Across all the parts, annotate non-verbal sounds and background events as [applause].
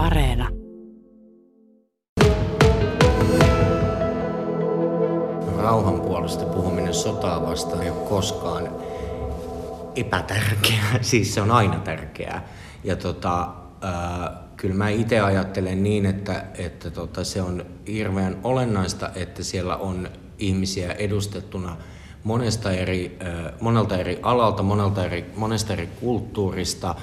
Areena. Rauhan puolesta puhuminen sotaa vastaan ei ole koskaan epätärkeää, [laughs] siis se on aina tärkeää. Ja tota, äh, kyllä mä itse ajattelen niin, että, että tota, se on hirveän olennaista, että siellä on ihmisiä edustettuna monesta eri, äh, monelta eri alalta, monelta eri, monesta eri kulttuurista,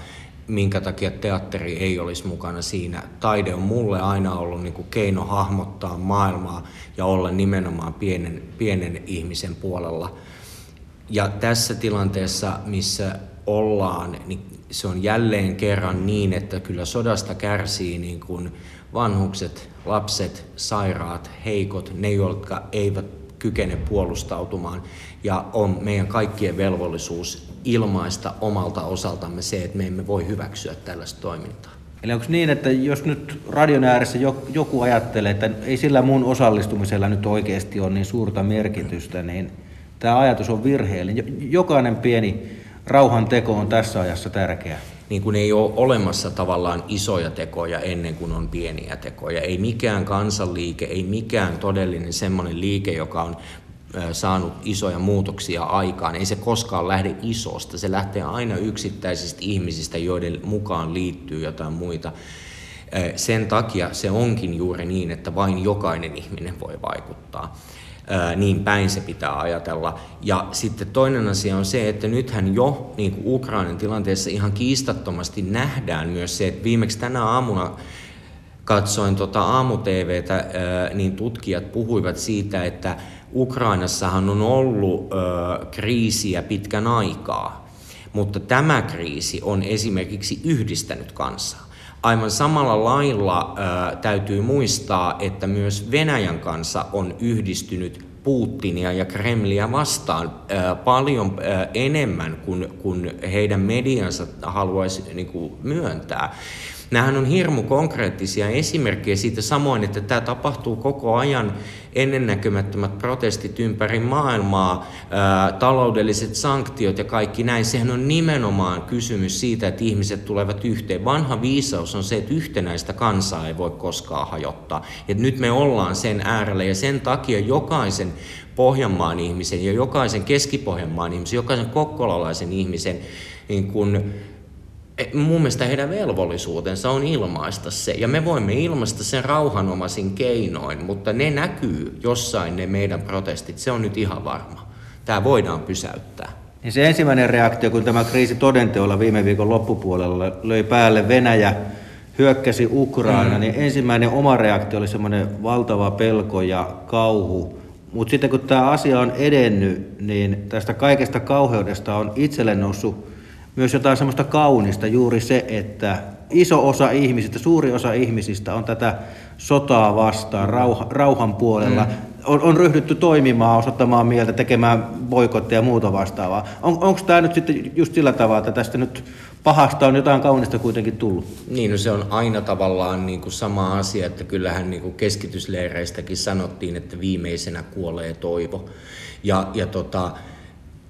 minkä takia teatteri ei olisi mukana siinä. Taide on mulle aina ollut niin kuin keino hahmottaa maailmaa ja olla nimenomaan pienen, pienen ihmisen puolella. Ja tässä tilanteessa, missä ollaan, niin se on jälleen kerran niin, että kyllä sodasta kärsii niin kuin vanhukset, lapset, sairaat, heikot, ne, jotka eivät kykene puolustautumaan. Ja on meidän kaikkien velvollisuus ilmaista omalta osaltamme se, että me emme voi hyväksyä tällaista toimintaa. Eli onko niin, että jos nyt radion ääressä joku ajattelee, että ei sillä mun osallistumisella nyt oikeasti ole niin suurta merkitystä, niin tämä ajatus on virheellinen. Jokainen pieni rauhan teko on tässä ajassa tärkeä. Niin kuin ei ole olemassa tavallaan isoja tekoja ennen kuin on pieniä tekoja. Ei mikään kansanliike, ei mikään todellinen semmoinen liike, joka on saanut isoja muutoksia aikaan. Ei se koskaan lähde isosta, se lähtee aina yksittäisistä ihmisistä, joiden mukaan liittyy jotain muita. Sen takia se onkin juuri niin, että vain jokainen ihminen voi vaikuttaa. Niin päin se pitää ajatella. Ja sitten toinen asia on se, että nythän jo niin kuin Ukrainan tilanteessa ihan kiistattomasti nähdään myös se, että viimeksi tänä aamuna katsoin tota aamu-TVtä, niin tutkijat puhuivat siitä, että Ukrainassahan on ollut kriisiä pitkän aikaa, mutta tämä kriisi on esimerkiksi yhdistänyt kansaa. Aivan samalla lailla ää, täytyy muistaa, että myös Venäjän kanssa on yhdistynyt Putinia ja Kremliä vastaan ää, paljon ää, enemmän kuin, kuin heidän mediansa haluaisi niin kuin, myöntää. Nämähän on hirmu konkreettisia esimerkkejä siitä samoin, että tämä tapahtuu koko ajan ennennäkemättömät protestit ympäri maailmaa, ää, taloudelliset sanktiot ja kaikki näin. Sehän on nimenomaan kysymys siitä, että ihmiset tulevat yhteen. Vanha viisaus on se, että yhtenäistä kansaa ei voi koskaan hajottaa. Et nyt me ollaan sen äärellä ja sen takia jokaisen Pohjanmaan ihmisen ja jokaisen Keski-Pohjanmaan ihmisen, jokaisen kokkolalaisen ihmisen niin kun mun mielestä heidän velvollisuutensa on ilmaista se. Ja me voimme ilmaista sen rauhanomaisin keinoin, mutta ne näkyy jossain ne meidän protestit. Se on nyt ihan varma. Tämä voidaan pysäyttää. Niin se ensimmäinen reaktio, kun tämä kriisi todenteolla viime viikon loppupuolella löi päälle Venäjä, hyökkäsi Ukraina, mm. niin ensimmäinen oma reaktio oli semmoinen valtava pelko ja kauhu. Mutta sitten kun tämä asia on edennyt, niin tästä kaikesta kauheudesta on itselle noussut myös jotain semmoista kaunista, juuri se, että iso osa ihmisistä, suuri osa ihmisistä on tätä sotaa vastaan rauha, rauhan puolella. Mm. On, on ryhdytty toimimaan, osoittamaan mieltä, tekemään boikotteja ja muuta vastaavaa. On, Onko tämä nyt sitten just sillä tavalla, että tästä nyt pahasta on jotain kaunista kuitenkin tullut? Niin, no se on aina tavallaan niin kuin sama asia, että kyllähän niin kuin keskitysleireistäkin sanottiin, että viimeisenä kuolee toivo. Ja, ja tota,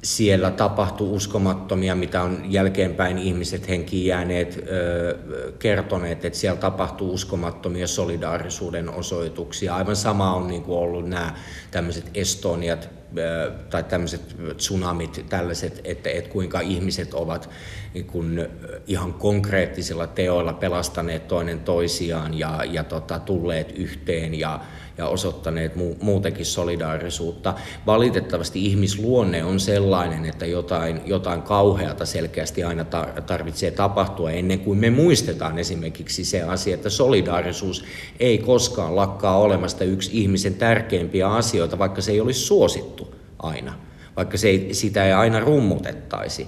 siellä tapahtuu uskomattomia, mitä on jälkeenpäin ihmiset henkiin jääneet ö, kertoneet, että siellä tapahtuu uskomattomia solidaarisuuden osoituksia. Aivan sama on niin kuin ollut nämä tämmöiset Estoniat ö, tai tämmöiset tsunamit, tällaiset, että, että kuinka ihmiset ovat niin kuin ihan konkreettisilla teoilla pelastaneet toinen toisiaan ja, ja tota, tulleet yhteen ja, ja osoittaneet mu- muutenkin solidaarisuutta. Valitettavasti ihmisluonne on sellainen, että jotain, jotain kauheata selkeästi aina tarvitsee tapahtua ennen kuin me muistetaan esimerkiksi se asia, että solidaarisuus ei koskaan lakkaa olemasta yksi ihmisen tärkeimpiä asioita, vaikka se ei olisi suosittu aina, vaikka se ei, sitä ei aina rummutettaisi,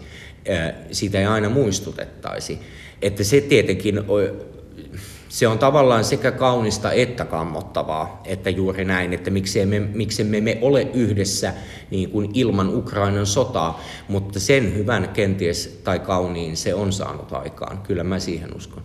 sitä ei aina muistutettaisi. Että se tietenkin se on tavallaan sekä kaunista että kammottavaa, että juuri näin, että miksei me, me ole yhdessä niin kuin ilman Ukrainan sotaa, mutta sen hyvän kenties tai kauniin se on saanut aikaan. Kyllä mä siihen uskon.